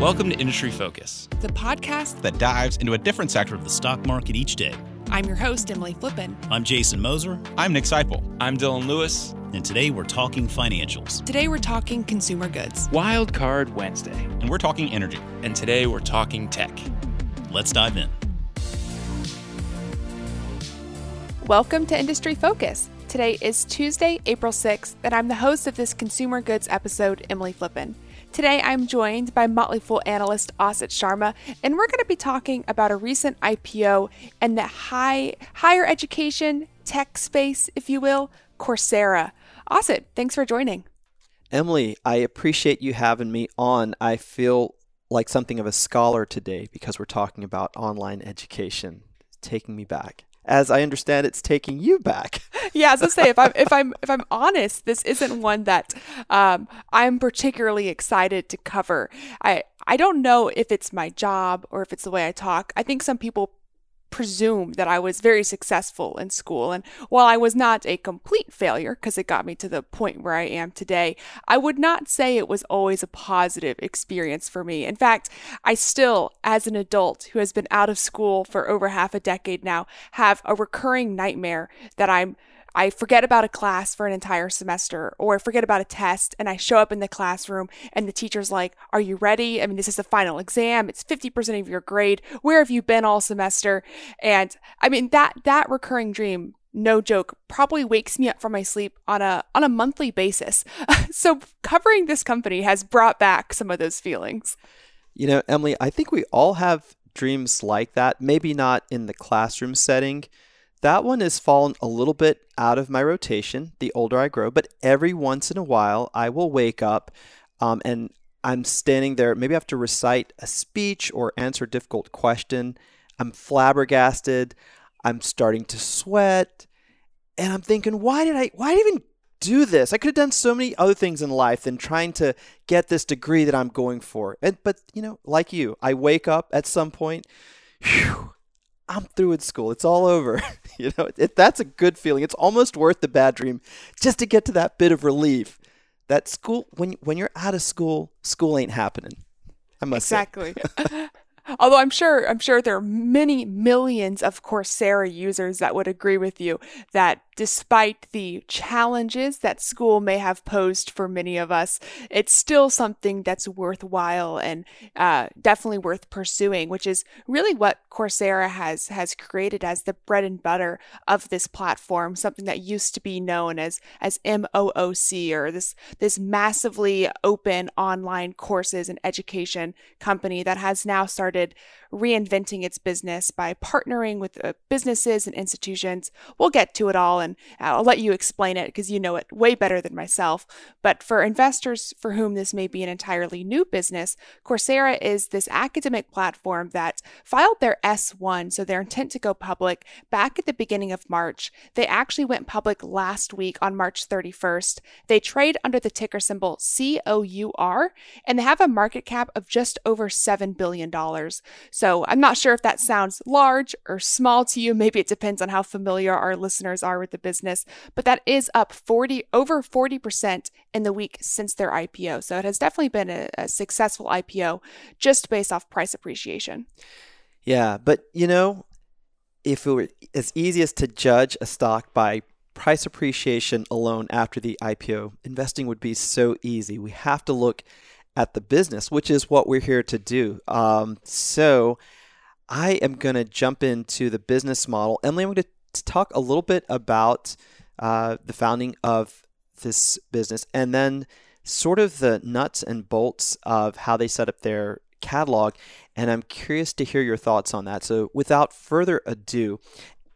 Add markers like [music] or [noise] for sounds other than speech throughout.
Welcome to Industry Focus, the podcast that dives into a different sector of the stock market each day. I'm your host, Emily Flippen. I'm Jason Moser. I'm Nick Sciple. I'm Dylan Lewis. And today we're talking financials. Today we're talking consumer goods. Wild Card Wednesday. And we're talking energy. And today we're talking tech. Let's dive in. Welcome to Industry Focus. Today is Tuesday, April 6th, and I'm the host of this consumer goods episode, Emily Flippen. Today, I'm joined by Motley Fool analyst Asit Sharma, and we're going to be talking about a recent IPO and the high higher education tech space, if you will, Coursera. Asit, thanks for joining. Emily, I appreciate you having me on. I feel like something of a scholar today because we're talking about online education. It's taking me back as I understand it's taking you back. [laughs] yeah, as I say, if I'm if [laughs] I'm if I'm honest, this isn't one that um, I'm particularly excited to cover. I I don't know if it's my job or if it's the way I talk. I think some people presume that I was very successful in school. And while I was not a complete failure, because it got me to the point where I am today, I would not say it was always a positive experience for me. In fact, I still, as an adult who has been out of school for over half a decade now, have a recurring nightmare that I'm I forget about a class for an entire semester or I forget about a test and I show up in the classroom and the teacher's like, Are you ready? I mean, this is the final exam. It's 50% of your grade. Where have you been all semester? And I mean, that, that recurring dream, no joke, probably wakes me up from my sleep on a, on a monthly basis. [laughs] so covering this company has brought back some of those feelings. You know, Emily, I think we all have dreams like that. Maybe not in the classroom setting that one has fallen a little bit out of my rotation the older I grow, but every once in a while I will wake up um, and I'm standing there. Maybe I have to recite a speech or answer a difficult question. I'm flabbergasted. I'm starting to sweat. And I'm thinking, why did I, why did I even do this? I could have done so many other things in life than trying to get this degree that I'm going for. And, but, you know, like you, I wake up at some point. Whew, I'm through with school. It's all over. [laughs] you know, it, that's a good feeling. It's almost worth the bad dream just to get to that bit of relief. That school, when when you're out of school, school ain't happening. I must exactly. [laughs] Although I'm sure I'm sure there are many millions of Coursera users that would agree with you that despite the challenges that school may have posed for many of us, it's still something that's worthwhile and uh, definitely worth pursuing, which is really what Coursera has has created as the bread and butter of this platform, something that used to be known as as MOOC or this this massively open online courses and education company that has now started reinventing its business by partnering with uh, businesses and institutions. We'll get to it all I'll let you explain it because you know it way better than myself. But for investors for whom this may be an entirely new business, Coursera is this academic platform that filed their S1, so their intent to go public, back at the beginning of March. They actually went public last week on March 31st. They trade under the ticker symbol COUR and they have a market cap of just over $7 billion. So I'm not sure if that sounds large or small to you. Maybe it depends on how familiar our listeners are with the business, but that is up 40 over 40% in the week since their IPO. So it has definitely been a, a successful IPO just based off price appreciation. Yeah, but you know, if it were as easy as to judge a stock by price appreciation alone after the IPO, investing would be so easy. We have to look at the business, which is what we're here to do. Um, so I am going to jump into the business model. Emily, I'm going to talk a little bit about uh, the founding of this business and then sort of the nuts and bolts of how they set up their catalog. And I'm curious to hear your thoughts on that. So without further ado,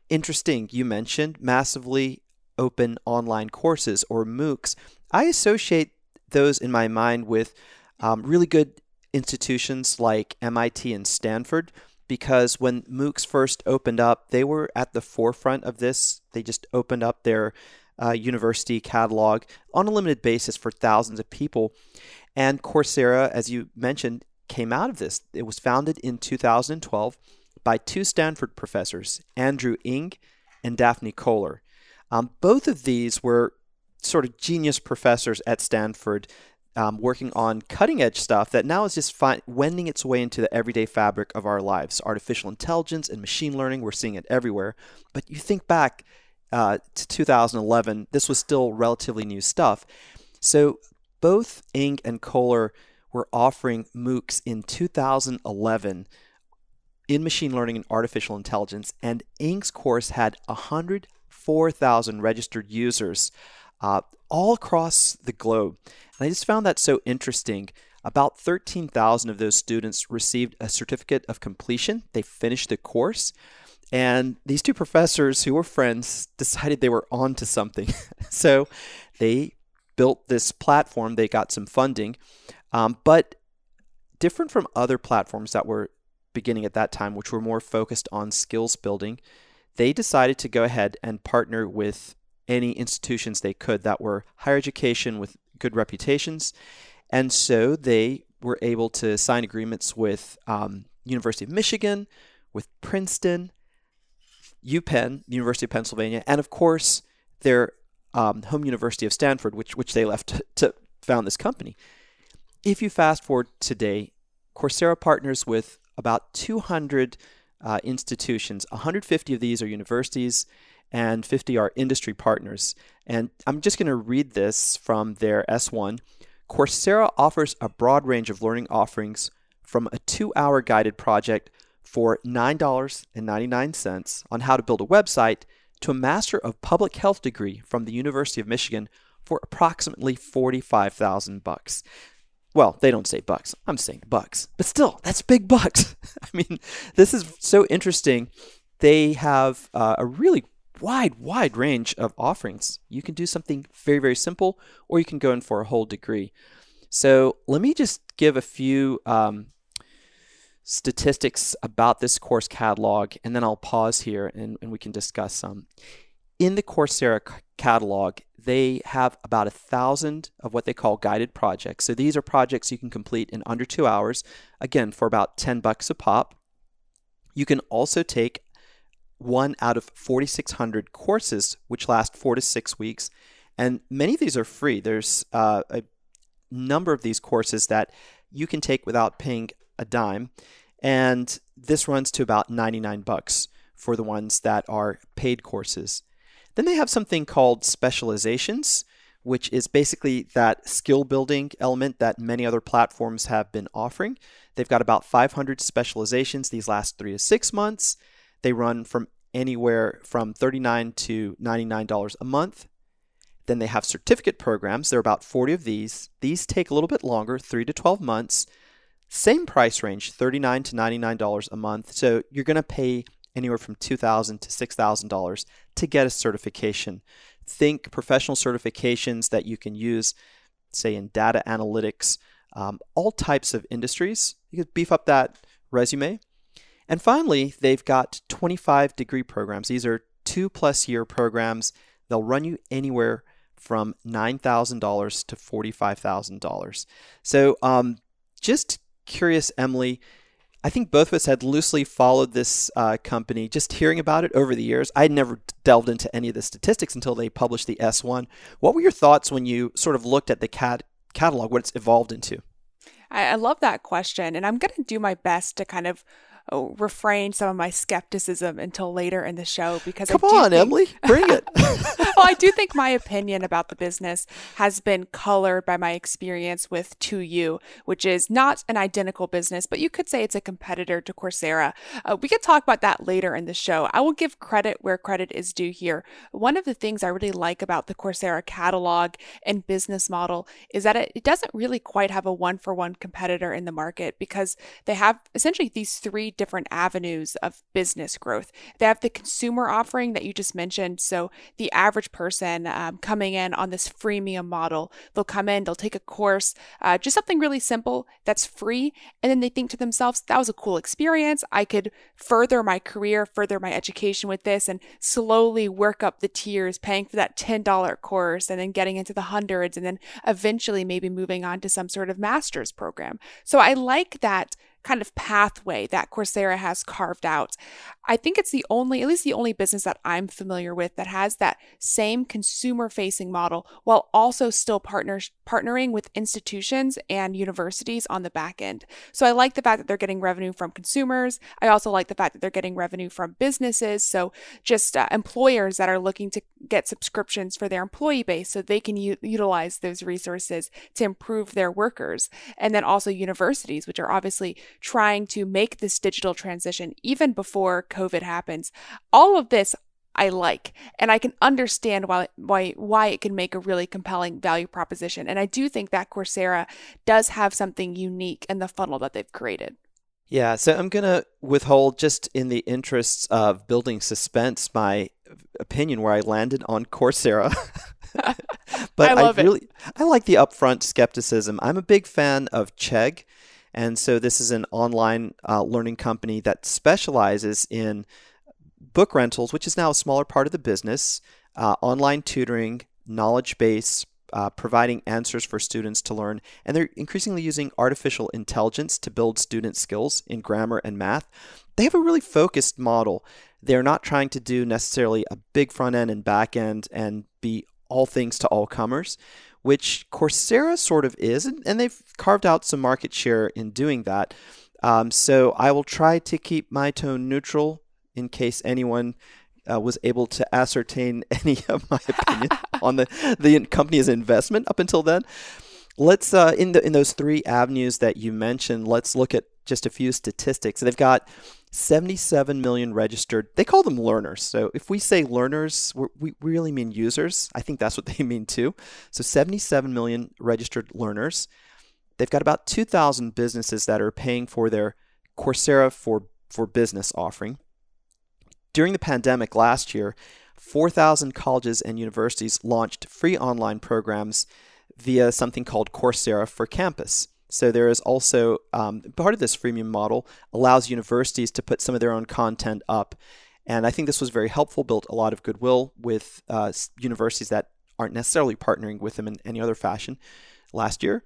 interesting, you mentioned massively open online courses or MOOCs. I associate those in my mind with um, really good institutions like MIT and Stanford because when MOOCs first opened up, they were at the forefront of this. They just opened up their uh, university catalog on a limited basis for thousands of people. And Coursera, as you mentioned, came out of this. It was founded in 2012 by two Stanford professors, Andrew Ng and Daphne Koller. Um, both of these were sort of genius professors at Stanford um, working on cutting edge stuff that now is just wending its way into the everyday fabric of our lives. Artificial intelligence and machine learning, we're seeing it everywhere. But you think back uh, to 2011, this was still relatively new stuff. So both Ng and Koller were offering MOOCs in 2011 in machine learning and artificial intelligence, and Ng's course had 104,000 registered users uh, all across the globe. And I just found that so interesting. About 13,000 of those students received a certificate of completion. They finished the course. And these two professors who were friends decided they were on to something. [laughs] so they built this platform, they got some funding, um, but different from other platforms that were beginning at that time, which were more focused on skills building, they decided to go ahead and partner with any institutions they could that were higher education with good reputations. And so they were able to sign agreements with um, University of Michigan, with Princeton, UPenn, University of Pennsylvania, and of course their um, home University of Stanford, which which they left to, found this company. If you fast forward today, Coursera partners with about 200 uh, institutions. 150 of these are universities, and 50 are industry partners. And I'm just going to read this from their S1. Coursera offers a broad range of learning offerings from a two hour guided project for $9.99 on how to build a website to a Master of Public Health degree from the University of Michigan for approximately 45,000 bucks. Well, they don't say bucks. I'm saying bucks. But still, that's big bucks. [laughs] I mean, this is so interesting. They have uh, a really wide, wide range of offerings. You can do something very, very simple, or you can go in for a whole degree. So let me just give a few um, statistics about this course catalog, and then I'll pause here and, and we can discuss some. In the Coursera catalog, they have about a thousand of what they call guided projects. So these are projects you can complete in under two hours, again, for about 10 bucks a pop. You can also take one out of 4,600 courses, which last four to six weeks. And many of these are free. There's uh, a number of these courses that you can take without paying a dime. And this runs to about 99 bucks for the ones that are paid courses. Then they have something called specializations, which is basically that skill building element that many other platforms have been offering. They've got about 500 specializations. These last three to six months. They run from anywhere from 39 to $99 a month. Then they have certificate programs. There are about 40 of these. These take a little bit longer, 3 to 12 months. Same price range, 39 to $99 a month. So you're going to pay anywhere from 2,000 to $6,000 to get a certification. Think professional certifications that you can use, say, in data analytics, um, all types of industries. You could beef up that resume. And finally, they've got 25 degree programs. These are two plus year programs. They'll run you anywhere from $9,000 to $45,000. So, um, just curious, Emily. I think both of us had loosely followed this uh, company, just hearing about it over the years. I had never delved into any of the statistics until they published the S1. What were your thoughts when you sort of looked at the cat- catalog, what it's evolved into? I, I love that question, and I'm going to do my best to kind of oh, refrain some of my skepticism until later in the show because come I do on, think, Emily, bring it. [laughs] [laughs] well, I do think my opinion about the business has been colored by my experience with 2U, which is not an identical business, but you could say it's a competitor to Coursera. Uh, we could talk about that later in the show. I will give credit where credit is due here. One of the things I really like about the Coursera catalog and business model is that it, it doesn't really quite have a one for one competitor in the market because they have essentially these three different avenues of business growth. They have the consumer offering that you just mentioned. So the average person um, coming in on this freemium model, they'll come in, they'll take a course, uh, just something really simple that's free. And then they think to themselves, that was a cool experience. I could further my career, further my education with this, and slowly work up the tiers, paying for that $10 course and then getting into the hundreds, and then eventually maybe moving on to some sort of master's program. So I like that kind of pathway that Coursera has carved out. I think it's the only, at least the only business that I'm familiar with that has that same consumer facing model while also still partners, partnering with institutions and universities on the back end. So I like the fact that they're getting revenue from consumers. I also like the fact that they're getting revenue from businesses. So just uh, employers that are looking to get subscriptions for their employee base so they can u- utilize those resources to improve their workers. And then also universities, which are obviously trying to make this digital transition even before COVID happens. All of this I like, and I can understand why why why it can make a really compelling value proposition. And I do think that Coursera does have something unique in the funnel that they've created. Yeah, so I'm going to withhold just in the interests of building suspense my opinion where I landed on Coursera. [laughs] [laughs] but I love I really it. I like the upfront skepticism. I'm a big fan of Chegg, and so this is an online uh, learning company that specializes in book rentals, which is now a smaller part of the business, uh, online tutoring, knowledge base, uh, providing answers for students to learn, and they're increasingly using artificial intelligence to build student skills in grammar and math. They have a really focused model. They're not trying to do necessarily a big front end and back end and be all things to all comers, which Coursera sort of is, and, and they've carved out some market share in doing that. Um, so I will try to keep my tone neutral in case anyone uh, was able to ascertain [laughs] any of my opinion [laughs] on the the company's investment up until then. Let's uh, in the in those three avenues that you mentioned. Let's look at just a few statistics. They've got 77 million registered. They call them learners. So if we say learners, we really mean users. I think that's what [laughs] they mean too. So 77 million registered learners. They've got about 2,000 businesses that are paying for their Coursera for for business offering during the pandemic last year, 4,000 colleges and universities launched free online programs via something called Coursera for Campus. So there is also um, part of this freemium model allows universities to put some of their own content up, and I think this was very helpful. Built a lot of goodwill with uh, universities that aren't necessarily partnering with them in any other fashion last year,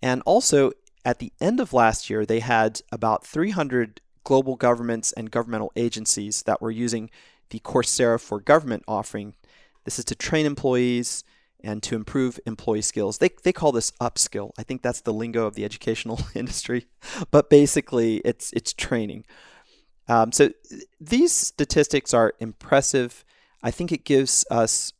and also at the end of last year they had about 300 global governments and governmental agencies that were using the Coursera for Government offering. This is to train employees and to improve employee skills. They, they call this upskill. I think that's the lingo of the educational [laughs] industry, but basically it's it's training. Um, so these statistics are impressive. I think it gives us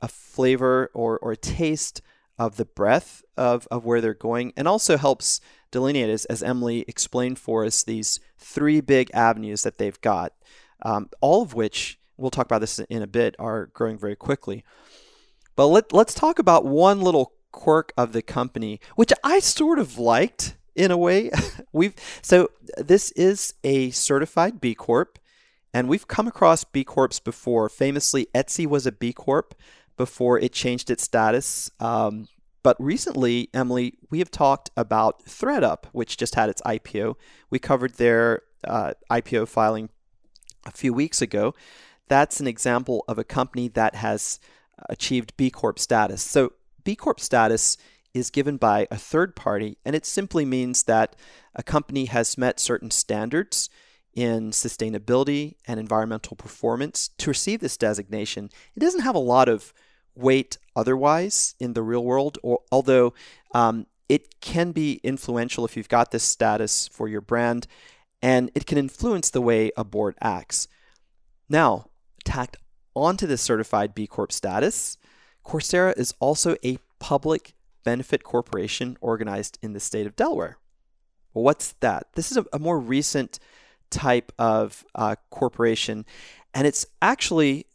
a flavor or, or a taste of the breadth of, of where they're going and also helps delineate, as, as Emily explained for us, these three big avenues that they've got, um, all of which, we'll talk about this in a bit, are growing very quickly. But let, let's talk about one little quirk of the company, which I sort of liked in a way. [laughs] We've so this is a certified B Corp, and we've come across B Corps before. Famously, Etsy was a B Corp before it changed its status. Um, but recently, Emily, we have talked about ThredUp, which just had its IPO. We covered their uh, IPO filing a few weeks ago. That's an example of a company that has achieved B Corp status. So, B Corp status is given by a third party, and it simply means that a company has met certain standards in sustainability and environmental performance to receive this designation. It doesn't have a lot of weight otherwise in the real world, or although um, it can be influential if you've got this status for your brand, and it can influence the way a board acts. Now, tacked onto this certified B Corp status, Coursera is also a public benefit corporation organized in the state of Delaware. Well, what's that? This is a, a more recent type of uh, corporation, and it's actually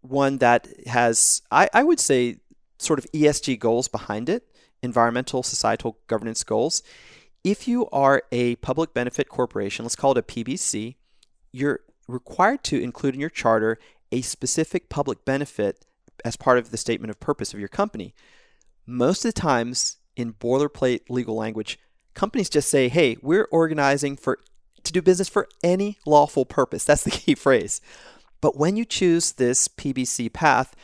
one that has, I, I would say, sort of ESG goals behind it, environmental, societal governance goals. If you are a public benefit corporation, let's call it a PBC, you're required to include in your charter a specific public benefit as part of the statement of purpose of your company. Most of the times in boilerplate legal language, companies just say, "Hey, we're organizing for to do business for any lawful purpose." That's the [laughs] key phrase. But when you choose this PBC path,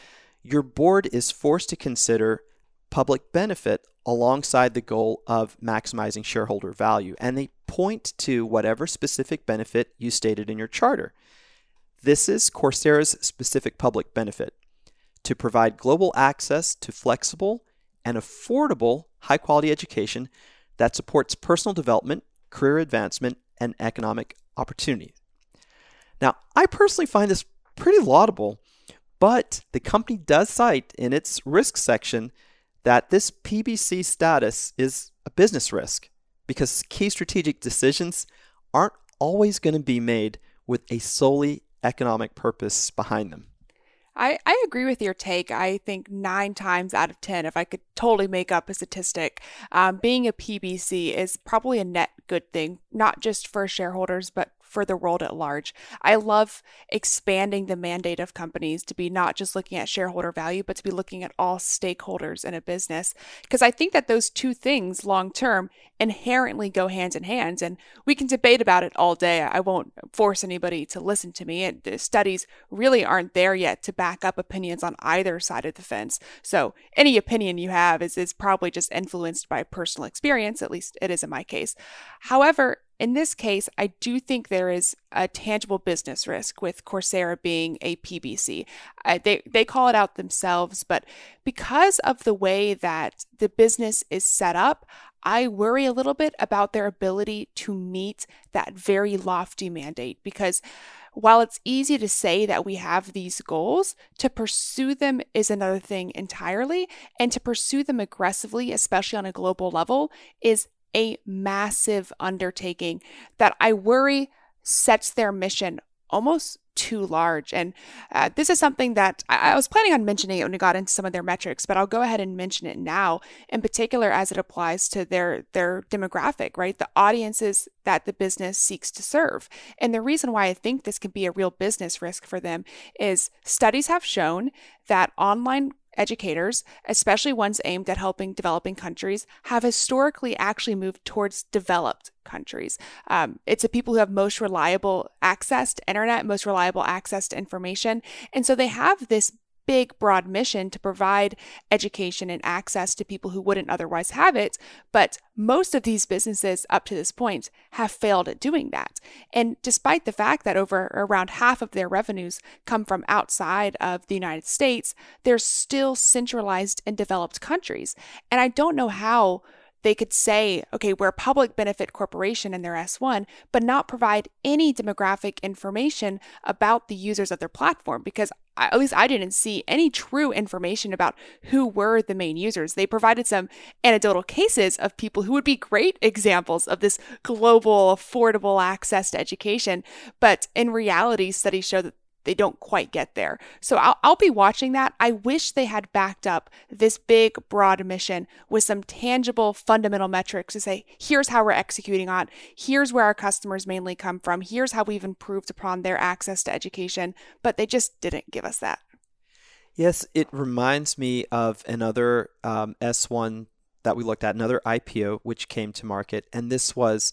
your board is forced to consider public benefit alongside the goal of maximizing shareholder value. And they point to whatever specific benefit you stated in your charter. This is Coursera's specific public benefit to provide global access to flexible and affordable high quality education that supports personal development, career advancement, and economic opportunity. Now, I personally find this pretty laudable, but the company does cite in its risk section that this PBC status is a business risk because key strategic decisions aren't always going to be made with a solely economic purpose behind them. I, I agree with your take. I think nine times out of 10, if I could totally make up a statistic, um, being a PBC is probably a net good thing, not just for shareholders, but for the world at large. I love expanding the mandate of companies to be not just looking at shareholder value, but to be looking at all stakeholders in a business. Because I think that those two things long term inherently go hand in hand. And we can debate about it all day. I won't force anybody to listen to me. And the studies really aren't there yet to back up opinions on either side of the fence. So any opinion you have is, is probably just influenced by personal experience. At least it is in my case. However, in this case, I do think there is a tangible business risk with Coursera being a PBC. Uh, they, they call it out themselves, but because of the way that the business is set up, I worry a little bit about their ability to meet that very lofty mandate because while it's easy to say that we have these goals, to pursue them is another thing entirely. And to pursue them aggressively, especially on a global level, is a massive undertaking that I worry sets their mission almost too large. And uh, this is something that I, I was planning on mentioning it when we got into some of their metrics, but I'll go ahead and mention it now, in particular as it applies to their their demographic, right? The audiences that the business seeks to serve. And the reason why I think this can be a real business risk for them is studies have shown that online educators, especially ones aimed at helping developing countries, have historically actually moved towards developed countries. Um, it's the people who have most reliable access to internet, most reliable access to information. And so they have this big, broad mission to provide education and access to people who wouldn't otherwise have it. But most of these businesses up to this point have failed at doing that. And despite the fact that over around half of their revenues come from outside of the United States, they're still centralized in developed countries. And I don't know how they could say, okay, we're a public benefit corporation and they're S1, but not provide any demographic information about the users of their platform because at least I didn't see any true information about who were the main users. They provided some anecdotal cases of people who would be great examples of this global, affordable access to education. But in reality, studies show that they don't quite get there. So I'll, I'll be watching that. I wish they had backed up this big, broad mission with some tangible, fundamental metrics to say, here's how we're executing on, here's where our customers mainly come from, here's how we've improved upon their access to education. But they just didn't give us that. Yes, it reminds me of another um, S1 that we looked at, another IPO which came to market. And this was,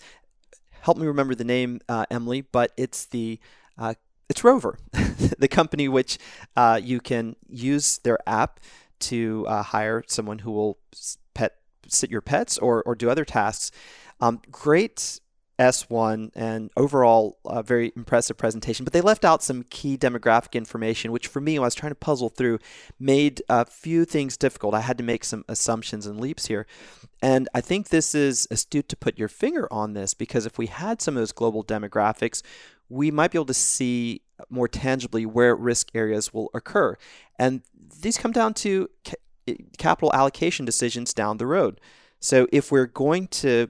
help me remember the name, uh, Emily, but it's the uh, it's Rover, [laughs] the company which uh, you can use their app to uh, hire someone who will pet sit your pets or or do other tasks. Um, great S1 and overall uh, very impressive presentation, but they left out some key demographic information, which for me, when I was trying to puzzle through, made a few things difficult. I had to make some assumptions and leaps here. And I think this is astute to put your finger on this because if we had some of those global demographics, we might be able to see more tangibly where risk areas will occur. And these come down to ca- capital allocation decisions down the road. So if we're going to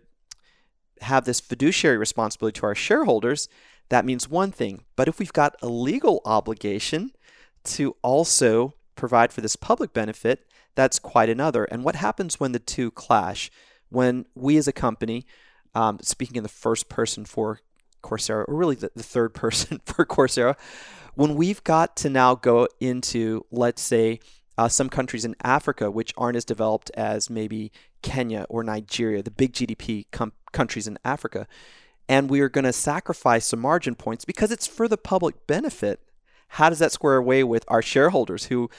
have this fiduciary responsibility to our shareholders, that means one thing. But if we've got a legal obligation to also provide for this public benefit, that's quite another. And what happens when the two clash? When we as a company, um, speaking in the first person for Coursera, or really the, the third person [laughs] for Coursera, when we've got to now go into, let's say, uh, some countries in Africa which aren't as developed as maybe Kenya or Nigeria, the big GDP com- countries in Africa, and we are going to sacrifice some margin points because it's for the public benefit. How does that square away with our shareholders who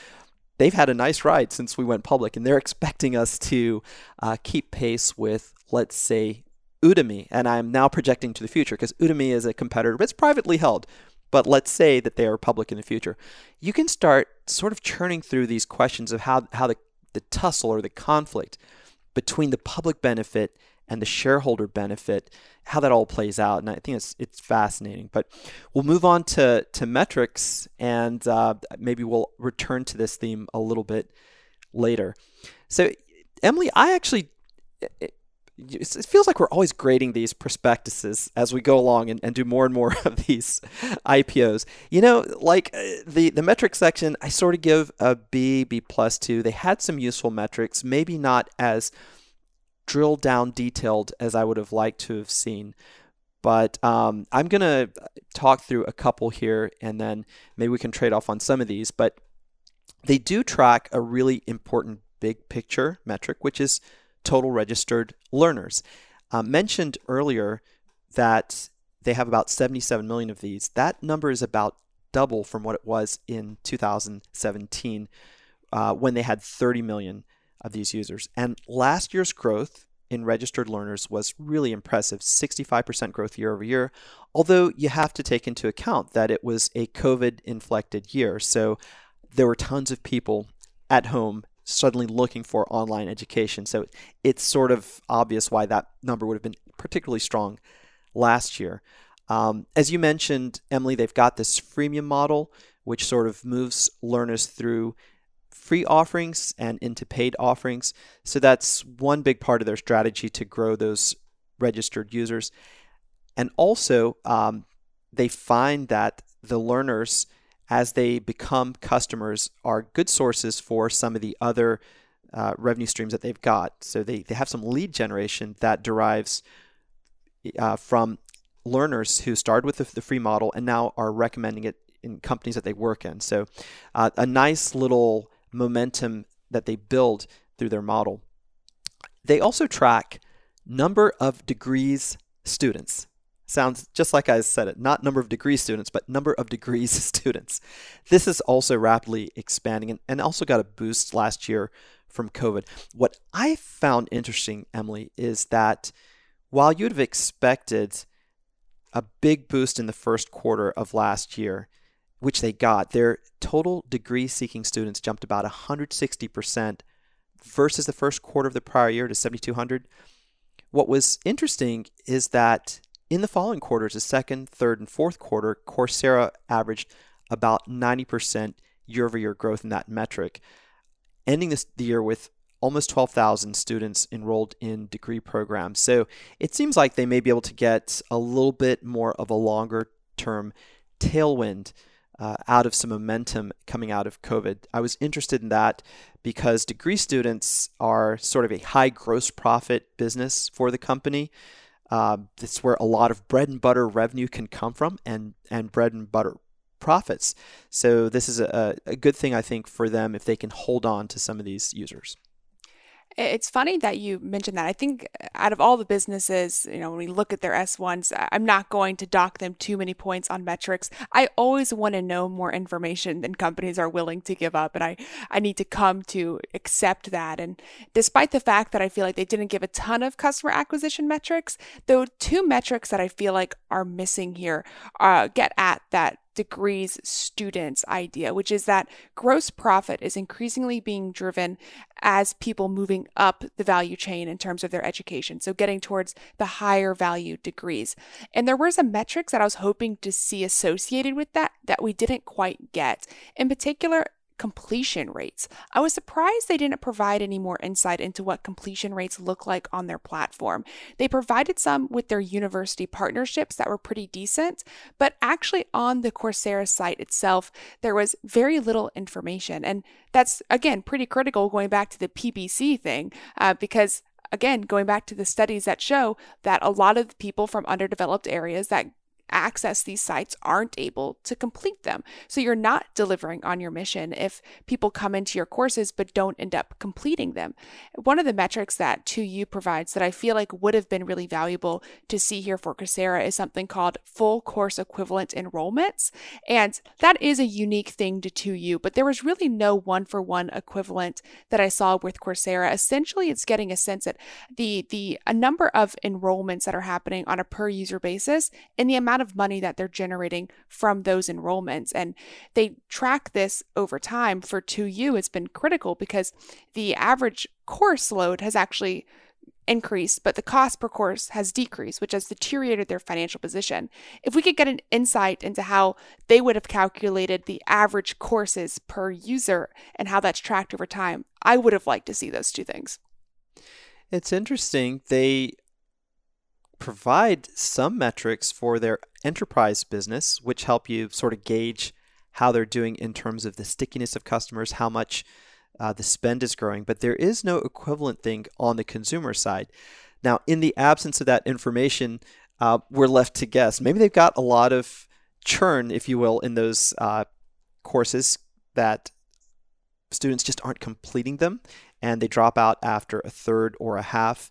they've had a nice ride since we went public, and they're [laughs] expecting us to uh, keep pace with, let's say, Udemy. And I'm now projecting to the future because Udemy is a competitor, but it's privately held. But let's say that they are public in the future. You can start sort of churning through these questions of how, how the, the tussle or the conflict between the public benefit and the shareholder benefit, how that all plays out. And I think it's it's fascinating. But we'll move on to to metrics, and uh, maybe we'll return to this theme a little bit later. So, Emily, I actually. It, feels like we're always grading these prospectuses as we go along and, and do more and more [laughs] of these IPOs. You know, like uh, the the metric section, I sort of give a B, B two. They had some useful metrics, maybe not as drill down detailed as I would have liked to have seen. But um, I'm going to talk through a couple here and then maybe we can trade off on some of these. But they do track a really important big picture metric, which is total registered learners. Uh, mentioned earlier that they have about 77 million of these. That number is about double from what it was in 2017 uh, when they had 30 million of these users. And last year's growth in registered learners was really impressive 65% growth year over year. Although you have to take into account that it was a COVID inflected year. So there were tons of people at home suddenly looking for online education. So it's sort of obvious why that number would have been particularly strong last year. Um, as you mentioned, Emily, they've got this freemium model, which sort of moves learners through free offerings and into paid offerings. So that's one big part of their strategy to grow those registered users. And also, um, they find that the learners, as they become customers, are good sources for some of the other uh, revenue streams that they've got. So they, they have some lead generation that derives uh, from learners who started with the, the, free model and now are recommending it in companies that they work in. So uh, a nice little momentum that they build through their model. They also track number of degrees students. Sounds just like I said it, not number of degree students, but number of degrees [laughs] students. This is also rapidly expanding and, and also got a boost last year from COVID. What I found interesting, Emily, is that while you'd have expected a big boost in the first quarter of last year, which they got, their total degree seeking students jumped about 160% versus the first quarter of the prior year to 7,200. What was interesting is that in the following quarters, the second, third, and fourth quarter, Coursera averaged about 90% year over year growth in that metric, ending this, the year with almost 12,000 students enrolled in degree programs. So it seems like they may be able to get a little bit more of a longer term tailwind uh, out of some momentum coming out of COVID. I was interested in that because degree students are sort of a high gross profit business for the company. Uh, it's where a lot of bread and butter revenue can come from and, and bread and butter profits. So, this is a, a good thing, I think, for them if they can hold on to some of these users. It's funny that you mentioned that. I think out of all the businesses, you know, when we look at their S1s, I'm not going to dock them too many points on metrics. I always want to know more information than companies are willing to give up. And I, I need to come to accept that. And despite the fact that I feel like they didn't give a ton of customer acquisition metrics, though two metrics that I feel like are missing here uh, get at that degrees students idea, which is that gross profit is increasingly being driven as people moving up the value chain in terms of their education. So getting towards the higher value degrees. And there were some metrics that I was hoping to see associated with that that we didn't quite get. In particular, completion rates. I was surprised they didn't provide any more insight into what completion rates look like on their platform. They provided some with their university partnerships that were pretty decent, but actually on the Coursera site itself, there was very little information. And that's, again, pretty critical going back to the PBC thing, uh, because again, going back to the studies that show that a lot of people from underdeveloped areas that access these sites aren't able to complete them. So you're not delivering on your mission if people come into your courses but don't end up completing them. One of the metrics that 2U provides that I feel like would have been really valuable to see here for Coursera is something called full course equivalent enrollments. And that is a unique thing to 2U, but there was really no one for one equivalent that I saw with Coursera. Essentially, it's getting a sense that the the a number of enrollments that are happening on a per user basis and the amount of money that they're generating from those enrollments. And they track this over time for 2U. It's been critical because the average course load has actually increased, but the cost per course has decreased, which has deteriorated their financial position. If we could get an insight into how they would have calculated the average courses per user and how that's tracked over time, I would have liked to see those two things. It's interesting. They provide some metrics for their enterprise business, which help you sort of gauge how they're doing in terms of the stickiness of customers, how much uh, the spend is growing, but there is no equivalent thing on the consumer side. Now, in the absence of that information, uh, we're left to guess. Maybe they've got a lot of churn, if you will, in those uh, courses that students just aren't completing them and they drop out after a third or a half.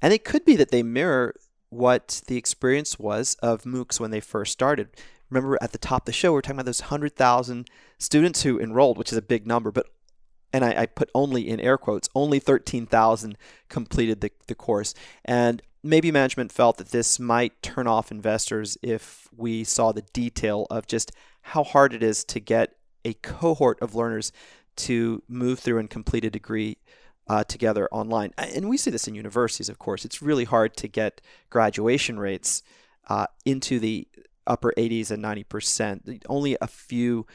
And it could be that they mirror what the experience was of MOOCs when they first started. Remember at the top of the show, we are talking about those 100,000 students who enrolled, which is a big number, but and I, I put only in air quotes, only 13,000 completed the, the course. And maybe management felt that this might turn off investors if we saw the detail of just how hard it is to get a cohort of learners to move through and complete a degree uh, together online. And we see this in universities, of course. It's really hard to get graduation rates uh, into the upper 80s and 90%. Only a few,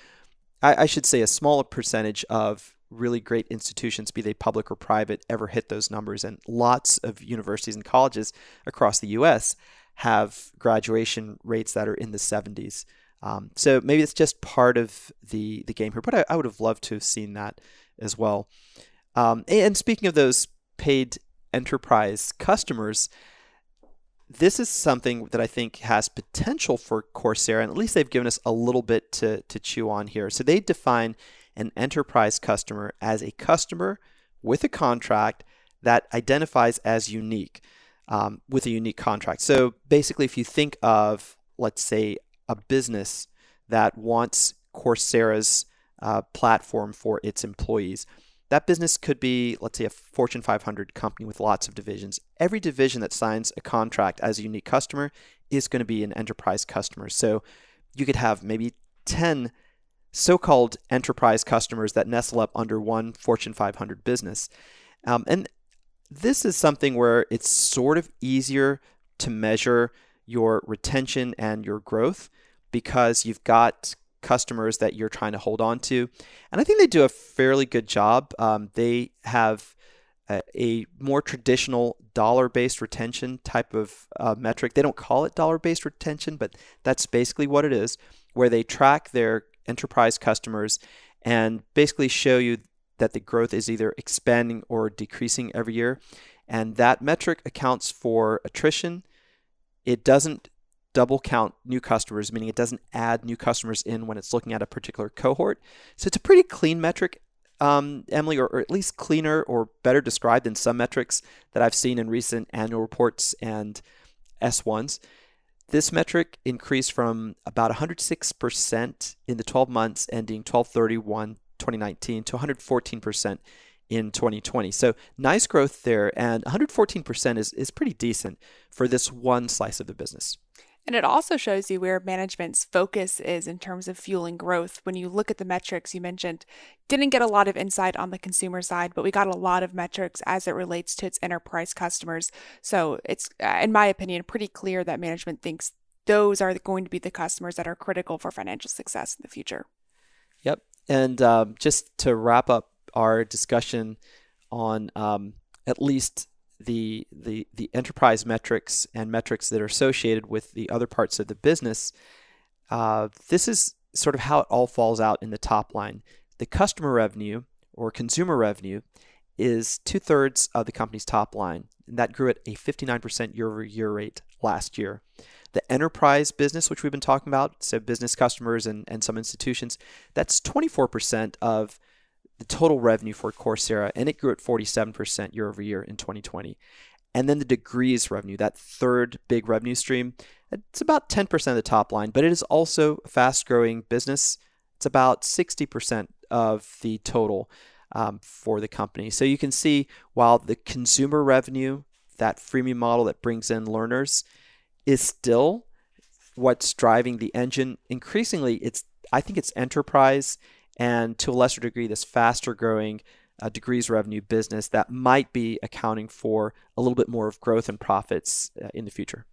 I, I should say, a smaller percentage of really great institutions, be they public or private, ever hit those numbers. And lots of universities and colleges across the US have graduation rates that are in the 70s. Um, so maybe it's just part of the, the game here, but I, I would have loved to have seen that as well. Um, and speaking of those paid enterprise customers, this is something that I think has potential for Coursera, and at least they've given us a little bit to, to chew on here. So they define an enterprise customer as a customer with a contract that identifies as unique um, with a unique contract. So basically, if you think of, let's say, a business that wants Coursera's uh, platform for its employees, that business could be, let's say, a Fortune 500 company with lots of divisions. Every division that signs a contract as a unique customer is going to be an enterprise customer. So you could have maybe 10 so called enterprise customers that nestle up under one Fortune 500 business. Um, and this is something where it's sort of easier to measure your retention and your growth because you've got customers that you're trying to hold on to. And I think they do a fairly good job. Um, they have a, a, more traditional dollar based retention type of uh, metric. They don't call it dollar based retention, but that's basically what it is, where they track their enterprise customers and basically show you that the growth is either expanding or decreasing every year. And that metric accounts for attrition. It doesn't double count new customers, meaning it doesn't add new customers in when it's looking at a particular cohort. So it's a pretty clean metric, um, Emily, or, or at least cleaner or better described than some metrics that I've seen in recent annual reports and S1s. This metric increased from about 106% in the 12 months ending 1231 2019 to 114% in 2020. So nice growth there, and 114% is, is pretty decent for this one slice of the business. And it also shows you where management's focus is in terms of fueling growth. When you look at the metrics you mentioned, didn't get a lot of insight on the consumer side, but we got a lot of metrics as it relates to its enterprise customers. So it's, uh, in my opinion, pretty clear that management thinks those are going to be the customers that are critical for financial success in the future. Yep. And um, just to wrap up our discussion on um, at least the the the enterprise metrics and metrics that are associated with the other parts of the business, uh, this is sort of how it all falls out in the top line. The customer revenue or consumer revenue is two thirds of the company's top line, and that grew at a 59% year over year rate last year. The enterprise business, which we've been talking about, so business customers and, and some institutions, that's 24% of the total revenue for Coursera, and it grew at 47% year over year in 2020. And then the degrees revenue, that third big revenue stream, it's about 10% of the top line, but it is also a fast growing business. It's about 60% of the total um, for the company. So you can see while the consumer revenue, that freemium model that brings in learners, is still what's driving the engine. Increasingly, it's I think it's enterprise and to a lesser degree this faster growing uh, degrees revenue business that might be accounting for a little bit more of growth and profits uh, in the future.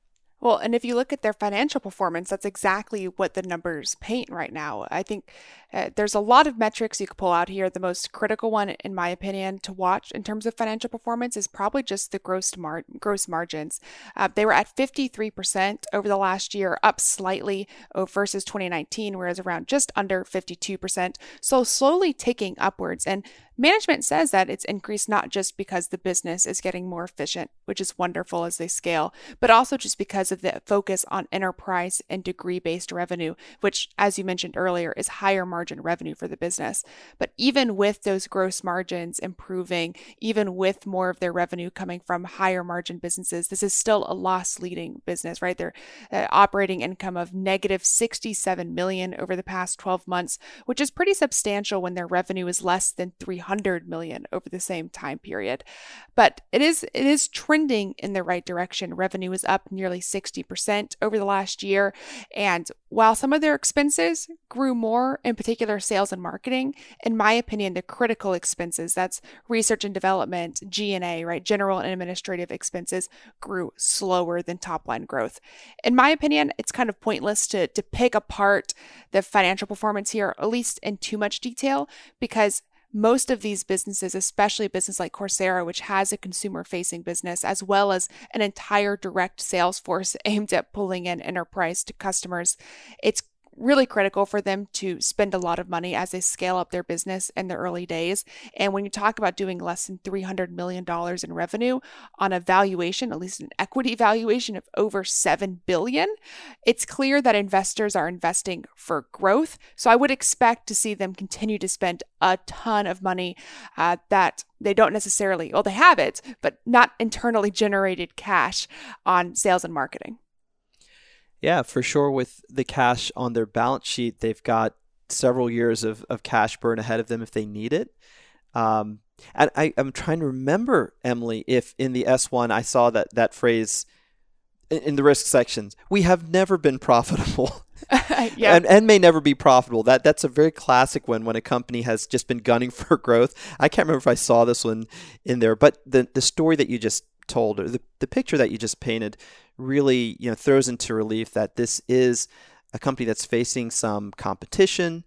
Well, and if you look at their financial performance, that's exactly what the numbers paint right now. I think uh, there's a lot of metrics you could pull out here. The most critical one, in my opinion, to watch in terms of financial performance is probably just the gross mar- gross margins. Uh, they were at 53% over the last year, up slightly versus 2019, whereas around just under 52%. So slowly ticking upwards. And Management says that it's increased not just because the business is getting more efficient, which is wonderful as they scale, but also just because of the focus on enterprise and degree based revenue, which, as you mentioned earlier, is higher margin revenue for the business. But even with those gross margins improving, even with more of their revenue coming from higher margin businesses, this is still a loss leading business, right? Their uh, operating income of negative 67 million over the past 12 months, which is pretty substantial when their revenue is less than 300 300 million over the same time period. But it is it is trending in the right direction. Revenue is up nearly 60% over the last year, and while some of their expenses grew more, in particular sales and marketing, in my opinion, the critical expenses, that's research and development, G&A, right, general and administrative expenses grew slower than top line growth. In my opinion, it's kind of pointless to to pick apart the financial performance here, at least in too much detail, because most of these businesses, especially a business like Coursera, which has a consumer facing business, as well as an entire direct sales force [laughs] aimed at pulling in enterprise to customers, it's really critical for them to spend a lot of money as they scale up their business in the early days. And when you talk about doing less than $300 million in revenue on a valuation, at least an equity valuation of over 7 billion, it's clear that investors are investing for growth. So I would expect to see them continue to spend a ton of money uh, that they don't necessarily, well, they have it, but not internally generated cash on sales and marketing. Yeah, for sure. With the cash on their balance sheet, they've got several years of, of cash burn ahead of them if they need it. Um, and I, I'm trying to remember, Emily, if in the S1 I saw that, that phrase in, in the risk sections, we have never been profitable. [laughs] [laughs] yeah. and, and may never be profitable. That that's a very classic one when a company has just been gunning [laughs] for growth. I can't remember if I saw this one in there, but the the story that you just told or the, the picture that you just painted really you know throws into relief that this is a company that's facing some competition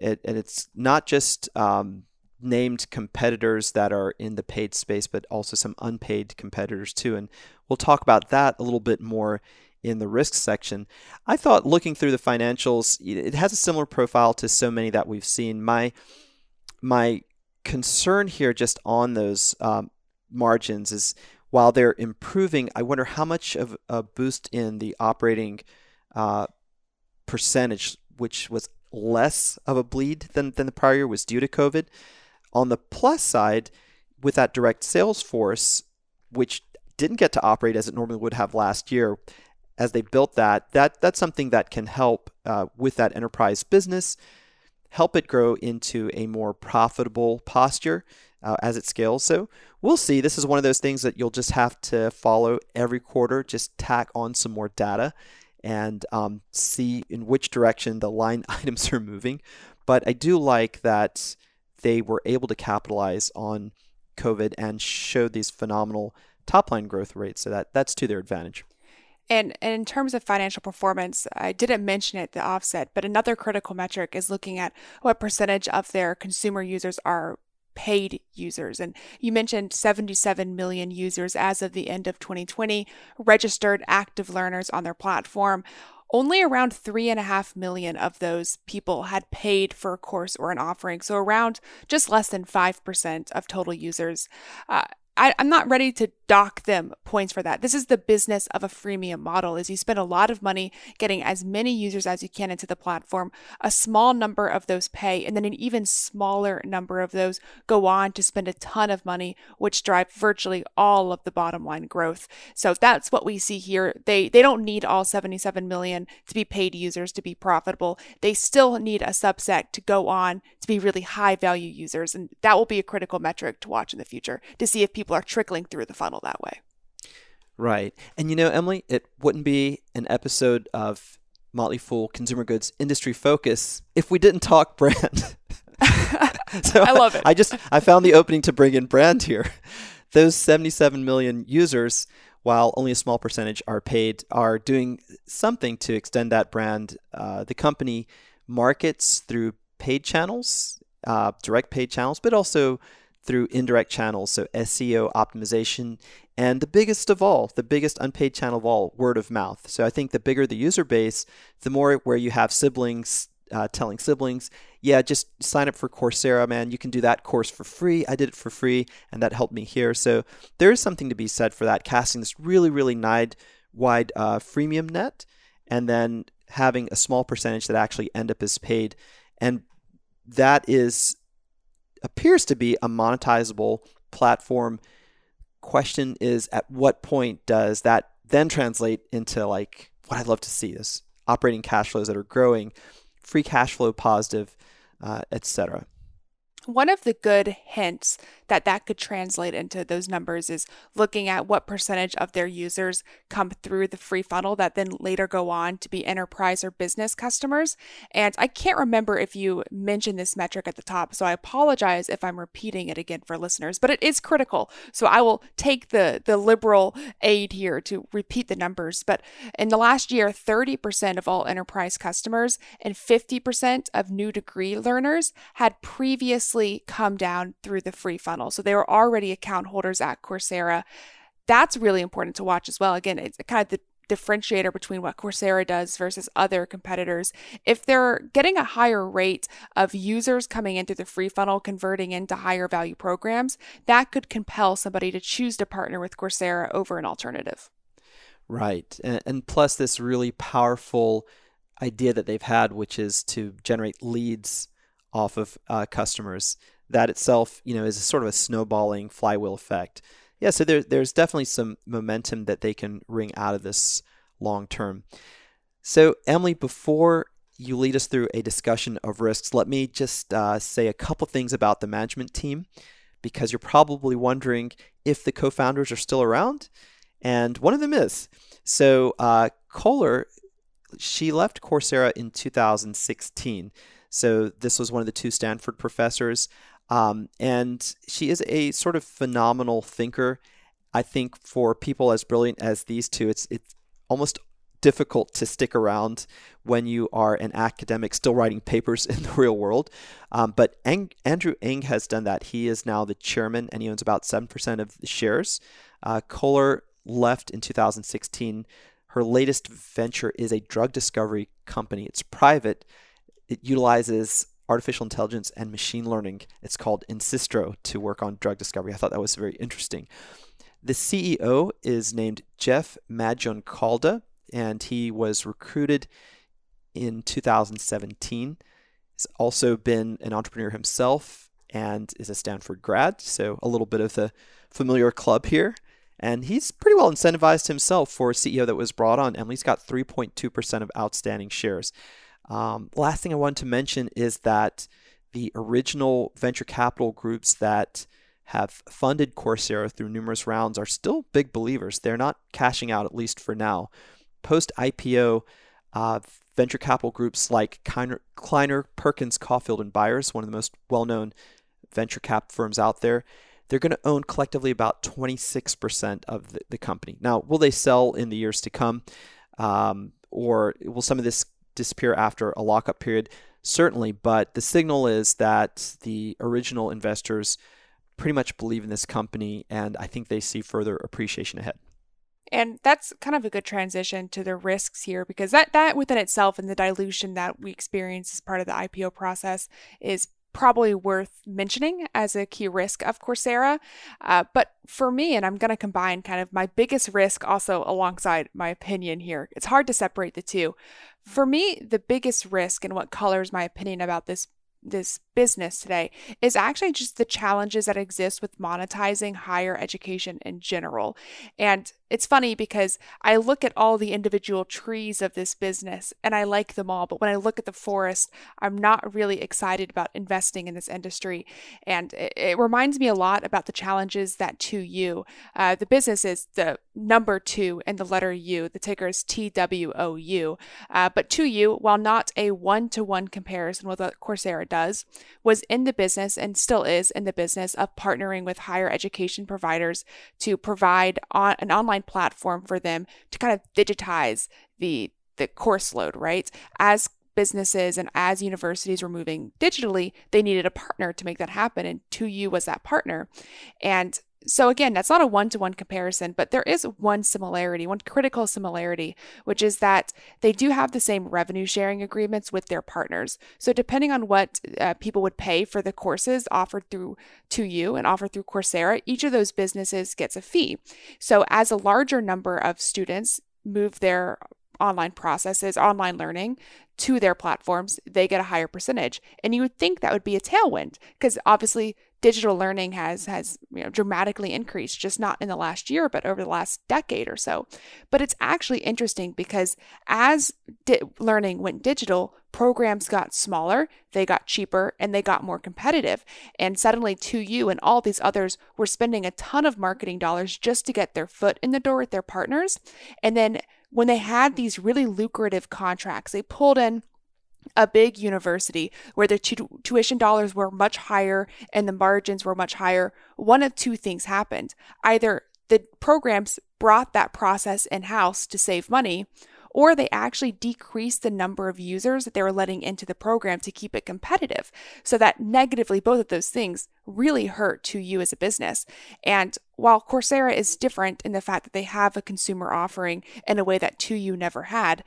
it, and it's not just um, named competitors that are in the paid space but also some unpaid competitors too and we'll talk about that a little bit more in the risk section. I thought looking through the financials it has a similar profile to so many that we've seen. My my concern here just on those um, margins is while they're improving, I wonder how much of a boost in the operating uh, percentage, which was less of a bleed than, than the prior year, was due to COVID. On the plus side, with that direct sales force, which didn't get to operate as it normally would have last year, as they built that, that that's something that can help uh, with that enterprise business, help it grow into a more profitable posture uh, as it scales. So we'll see. This is one of those things that you'll just have to follow every quarter, just tack on some more data and um, see in which direction the line [laughs] items are moving. But I do like that they were able to capitalize on COVID and showed these phenomenal top line growth rates. So that that's to their advantage. And, and in terms of financial performance, I didn't mention it the offset, but another critical metric is looking at what percentage of their consumer users are paid users. And you mentioned 77 million users as of the end of 2020, registered active learners on their platform. Only around 3.5 million of those people had paid for a course or an offering. So, around just less than 5% of total users. Uh, I, am not ready to dock them points for that. This is the business of a freemium model is you spend a lot of money getting as many users as you can into the platform. A small number of those pay and then an even smaller number of those go on to spend a ton of money which drive virtually all of the bottom line growth. So that's what we see here. They they don't need all 77 million to be paid users to be profitable. They still need a subset to go on to be really high value users and that will be a critical metric to watch in the future to see if people are trickling through the funnel that way. Right. And you know, Emily, it wouldn't be an episode of Motley Fool Consumer Goods Industry Focus if we didn't talk [laughs] brand. [laughs] so I love it. I just I found the opening to bring in brand here. Those 77 million users, while only a small percentage are paid, are doing something to extend that brand. Uh, the company markets through paid channels, uh, direct paid channels, but also through indirect channels, so SEO optimization, and the biggest of all, the biggest unpaid channel of all, word of mouth. So I think the bigger the user base, the more where you have siblings uh, telling siblings, yeah, just sign up for Coursera, man. You can do that course for free. I did it for free, and that helped me here. So there is something to be said for that, casting this really, really wide, wide uh, freemium net, and then having a small percentage that actually end up as paid. And that is appears to be a monetizable platform. Question is, at what point does that then translate into like what I'd love to see is operating cash flows that are growing, free cash flow positive, uh, etc. One of the good hints that that could translate into those numbers is looking at what percentage of their users come through the free funnel that then later go on to be enterprise or business customers. And I can't remember if you mentioned this metric at the top, so I apologize if I'm repeating it again for listeners, but it is critical. So I will take the the liberal aid here to repeat the numbers. But in the last year, 30% of all enterprise customers and 50% of new degree learners had previously come down through the free funnel. So they were already account holders at Coursera. That's really important to watch as well. Again, it's kind of the differentiator between what Coursera does versus other competitors. If they're getting a higher rate of users coming into the free funnel converting into higher value programs, that could compel somebody to choose to partner with Coursera over an alternative. Right. And plus, this really powerful idea that they've had, which is to generate leads off of uh, customers that itself, you know, is sort of a snowballing flywheel effect. Yeah, so there, there's definitely some momentum that they can wring out of this long term. So, Emily, before you lead us through a discussion of risks, let me just uh, say a couple things about the management team because you're probably wondering if the co founders are still around. And one of them is. So, uh, Koller, she left Coursera in 2016. So, this was one of the two Stanford professors. Um, and she is a sort of phenomenal thinker. I think for people as brilliant as these two, it's it's almost difficult to stick around when you are an academic still writing papers [laughs] in the real world. Um, but Ang- Andrew Ng has done that. He is now the chairman and he owns about 7% of the shares. Uh, Koller left in 2016. Her latest venture is a drug discovery company. It's private. It utilizes artificial intelligence and machine learning. It's called insitro to work on drug discovery. I thought that was very interesting. The CEO is named Jeff Maggioncalda, and he was recruited in 2017. He's also been an entrepreneur himself and is a Stanford grad, so a little bit of the familiar club here. And he's pretty well incentivized himself for a CEO that was brought on. Emily's got 3.2% of outstanding shares. Um, last thing I want to mention is that the original venture capital groups that have funded Coursera through numerous rounds are still big believers. They're not cashing out, at least for now. Post IPO, uh, venture capital groups like Kleiner, Kleiner, Perkins, Caufield, and Byers, one of the most well known venture cap firms out there, they're going to own collectively about 26% of the, the, company. Now, will they sell in the years to come? Um, or will some of this disappear after a lockup period? Certainly, but the signal is that the original investors pretty much believe in this company, and I think they see further appreciation ahead. And that's kind of a good transition to the risks here because that, that within itself and the dilution that we experience as part of the IPO process is probably worth mentioning as a key risk of Coursera. Uh, but for me, and I'm going to combine kind of my biggest risk also alongside my opinion here, it's hard to separate the two. For me, the biggest risk and what colors my opinion about this this business today is actually just the challenges that exist with monetizing higher education in general. And it's funny because I look at all the individual trees of this business and I like them all, but when I look at the forest, I'm not really excited about investing in this industry. And it, it reminds me a lot about the challenges that 2U, uh, the business is the number two and the letter U, the ticker is TWOU. Uh, but 2U, while not a one to one comparison with what Coursera does, was in the business and still is in the business of partnering with higher education providers to provide on, an online platform for them to kind of digitize the the course load, right? As businesses and as universities were moving digitally, they needed a partner to make that happen. And 2U was that partner. And so again, that's not a one-to-one comparison, but there is one similarity, one critical similarity, which is that they do have the same revenue sharing agreements with their partners. So depending on what uh, people would pay for the courses offered through 2U and offered through Coursera, each of those businesses gets a fee. So as a larger number of students move their online processes, online learning to their platforms, they get a higher percentage. And you would think that would be a tailwind because obviously digital learning has has you know dramatically increased just not in the last year but over the last decade or so. But it's actually interesting because as di- learning went digital programs got smaller they got cheaper and they got more competitive. And suddenly 2U and all these others were spending a ton of marketing dollars just to get their foot in the door with their partners. And then when they had these really lucrative contracts they pulled in a big university where the tu- tuition dollars were much higher and the margins were much higher, one of two things happened. Either the programs brought that process in house to save money, or they actually decreased the number of users that they were letting into the program to keep it competitive. So that negatively, both of those things really hurt 2U as a business. And while Coursera is different in the fact that they have a consumer offering in a way that 2U never had,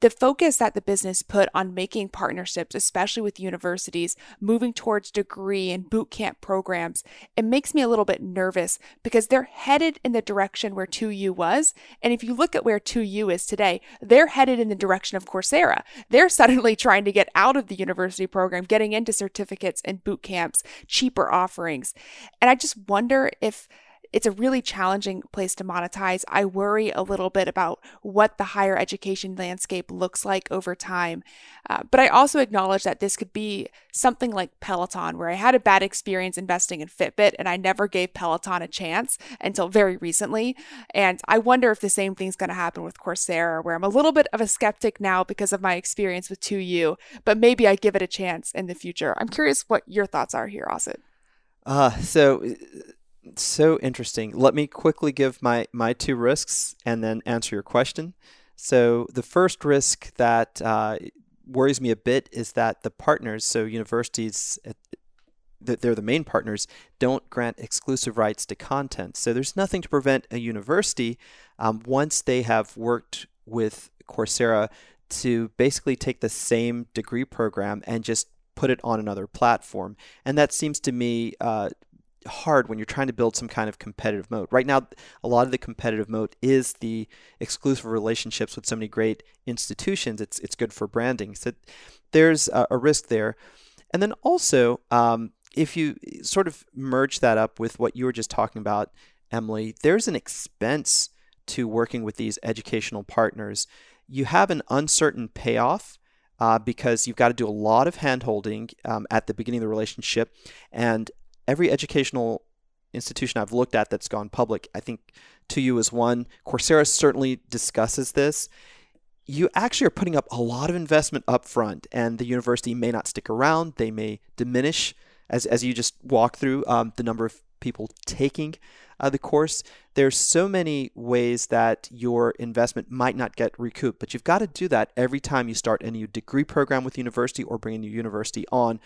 the focus that the business put on making partnerships, especially with universities, moving towards degree and boot camp programs, it makes me a little bit nervous because they're headed in the direction where 2U was. And if you look at where 2U is today, they're headed in the direction of Coursera. They're [laughs] suddenly trying to get out of the university program, getting into certificates and boot camps, cheaper offerings. And I just wonder if it's a really challenging place to monetize. I worry a little bit about what the higher education landscape looks like over time. Uh, but I also acknowledge that this could be something like Peloton, where I had a bad experience investing in Fitbit and I never gave Peloton a chance until very recently. And I wonder if the same thing's going to happen with Coursera, where I'm a little bit of a skeptic now because of my experience with 2U, but maybe I give it a chance in the future. I'm curious what your thoughts are here, Asit. Uh, so so interesting. Let me quickly give my, my two risks and then answer your question. So, the first risk that uh, worries me a bit is that the partners, so universities, that they're the main partners, don't grant exclusive rights to content. So, there's nothing to prevent a university, um, once they have worked with Coursera, to basically take the same degree program and just put it on another platform. And that seems to me uh, hard when you're trying to build some kind of competitive moat. Right now, a lot of the competitive moat is the exclusive relationships with so many great institutions. It's it's good for branding. So there's a, a risk there, and then also um, if you sort of merge that up with what you were just talking about, Emily, there's an expense to working with these educational partners. You have an uncertain payoff. Uh, because you've got to do a lot of handholding um, at the beginning of the relationship, and every educational institution I've looked at that's gone public, I think 2U is one. Coursera certainly discusses this. You actually are putting up a lot of investment up front, and the university may not stick around. They may diminish as, as you just walk through um, the number of people taking uh, the course. There's so many ways that your investment might not get recouped, but you've got to do that every time you start a new degree program with university or bring a new university on.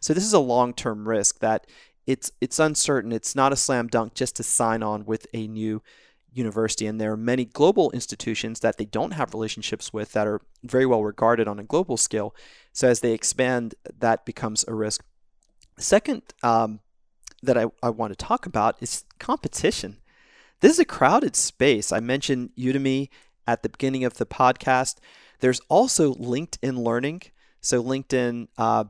So this is a long-term risk that it's it's uncertain. It's not a slam dunk just to sign on with a new university. And there are many global institutions that they don't have relationships with that are very well regarded on a global scale. So as they expand, that becomes a risk. Second, um, that I, I want to talk about is competition. This is a crowded space. I mentioned Udemy at the beginning of the podcast. There's also LinkedIn Learning. So, LinkedIn uh,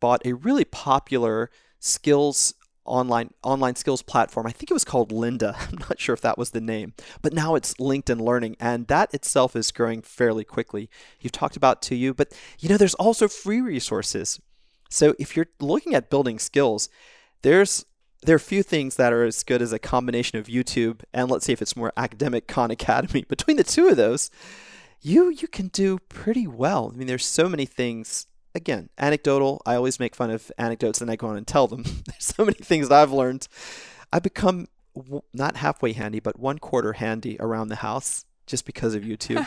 bought a really popular skills online online skills platform. I think it was called Lynda. [laughs] I'm not sure if that was the name, but now it's LinkedIn Learning, and that itself is growing fairly quickly. You've talked about 2U, but you know there's also free resources. So if you're looking at building skills, there's there are a few things that are as good as a combination of YouTube and let's see if it's more academic Khan Academy. [laughs] Between the two of those, you you can do pretty well. I mean, there's so many things. Again, anecdotal. I always make fun of anecdotes and I go on and tell them. [laughs] there's so many things that I've learned. I've become not halfway handy, but one quarter handy around the house just because of YouTube.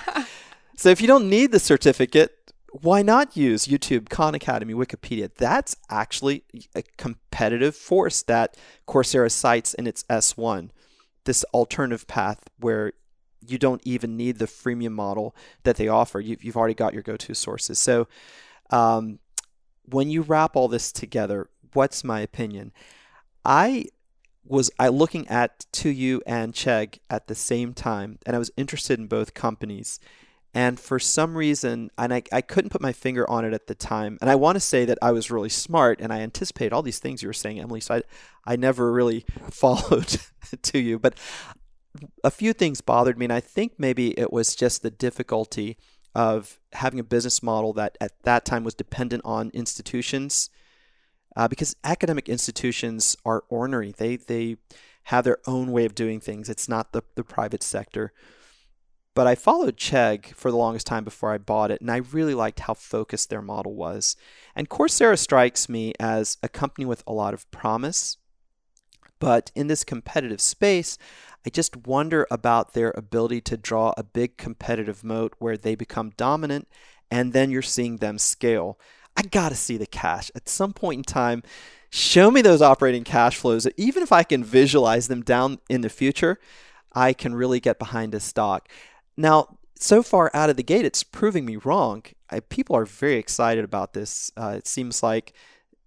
[laughs] so if you don't need the certificate, why not use YouTube, Khan Academy, Wikipedia? That's actually a competitive force that Coursera cites in its S1. This alternative path where you don't even need the freemium model that they offer. You've, you've already got your go to sources. So, um, when you wrap all this together, what's my opinion? I was I looking at 2U and Chegg at the same time, and I was interested in both companies. And for some reason, and I, I couldn't put my finger on it at the time. And I want to say that I was really smart and I anticipated all these things you were saying, Emily. So I, I never really [laughs] followed [laughs] 2U. But a few things bothered me. And I think maybe it was just the difficulty of having a business model that at that time was dependent on institutions. Uh, because academic institutions are ornery, they, they have their own way of doing things. It's not the, the private sector. But I followed Chegg for the longest time before I bought it, and I really liked how focused their model was. And Coursera strikes me as a company with a lot of promise. But in this competitive space, I just wonder about their ability to draw a big competitive moat where they become dominant and then you're seeing them scale. I got to see the cash. At some point in time, show me those operating cash flows. Even if I can visualize them down in the future, I can really get behind a stock. Now, so far out of the gate, it's proving me wrong. I, people are very excited about this. Uh, it seems like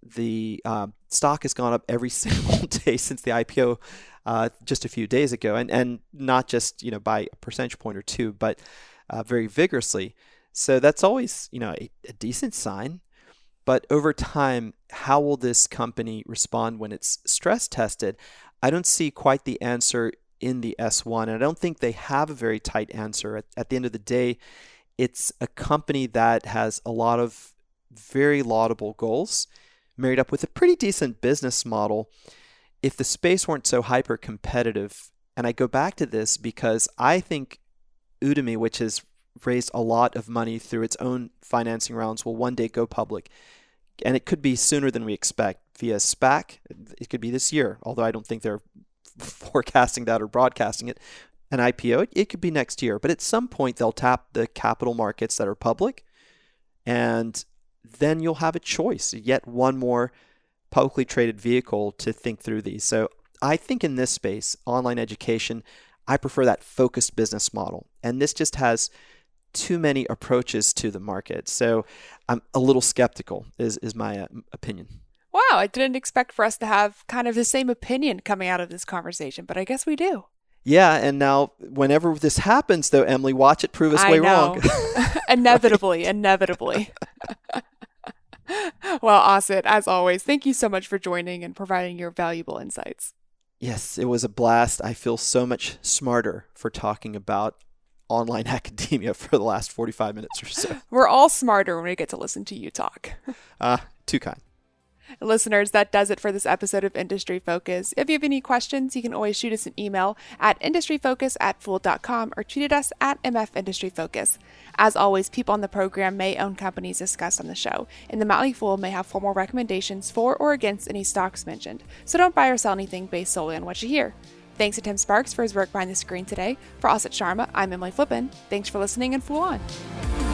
the uh, stock has gone up every [laughs] single day since the IPO uh, just a few days ago, and and not just you know by a percentage point or two, but uh, very vigorously. So that's always you know a, a decent sign. But over time, how will this company respond when it's stress tested? I don't see quite the answer in the S1. And I don't think they have a very tight answer. At, at the end of the day, it's a company that has a lot of very laudable goals married up with a pretty decent business model. If the space weren't so hyper competitive, and I go back to this because I think Udemy, which has raised a lot of money through its own financing rounds, will one day go public. And it could be sooner than we expect via SPAC. It could be this year, although I don't think they're [laughs] forecasting that or broadcasting it, an IPO, it, it could be next year. But at some point, they'll tap the capital markets that are public, and then you'll have a choice, yet one more publicly traded vehicle to think through these. So I think in this space, online education, I prefer that focused business model. And this just has too many approaches to the market. So I'm a little skeptical, is, is my uh, opinion. Wow, I didn't expect for us to have kind of the same opinion coming out of this conversation, but I guess we do. Yeah, and now whenever this happens, though, Emily, watch it prove us I way know. wrong. [laughs] inevitably, [laughs] inevitably. [laughs] [laughs] well, Asit, as always, thank you so much for joining and providing your valuable insights. Yes, it was a blast. I feel so much smarter for talking about online [laughs] academia for the last 45 minutes or so. We're all smarter when we get to listen to you talk. Ah, [laughs] uh, too kind. Listeners, that does it for this episode of Industry Focus. If you have any questions, you can always shoot us an email at industryfocus at fool.com or tweet at us at MF Industry Focus. As always, people on the program may own companies discussed on the show, and the Motley Fool may have formal recommendations for or against any stocks mentioned, so don't buy or sell anything based solely on what you hear. Thanks to Tim Sparks for his work behind the screen today. For Asit Sharma, I'm Emily Flippen. Thanks for listening and Fool On.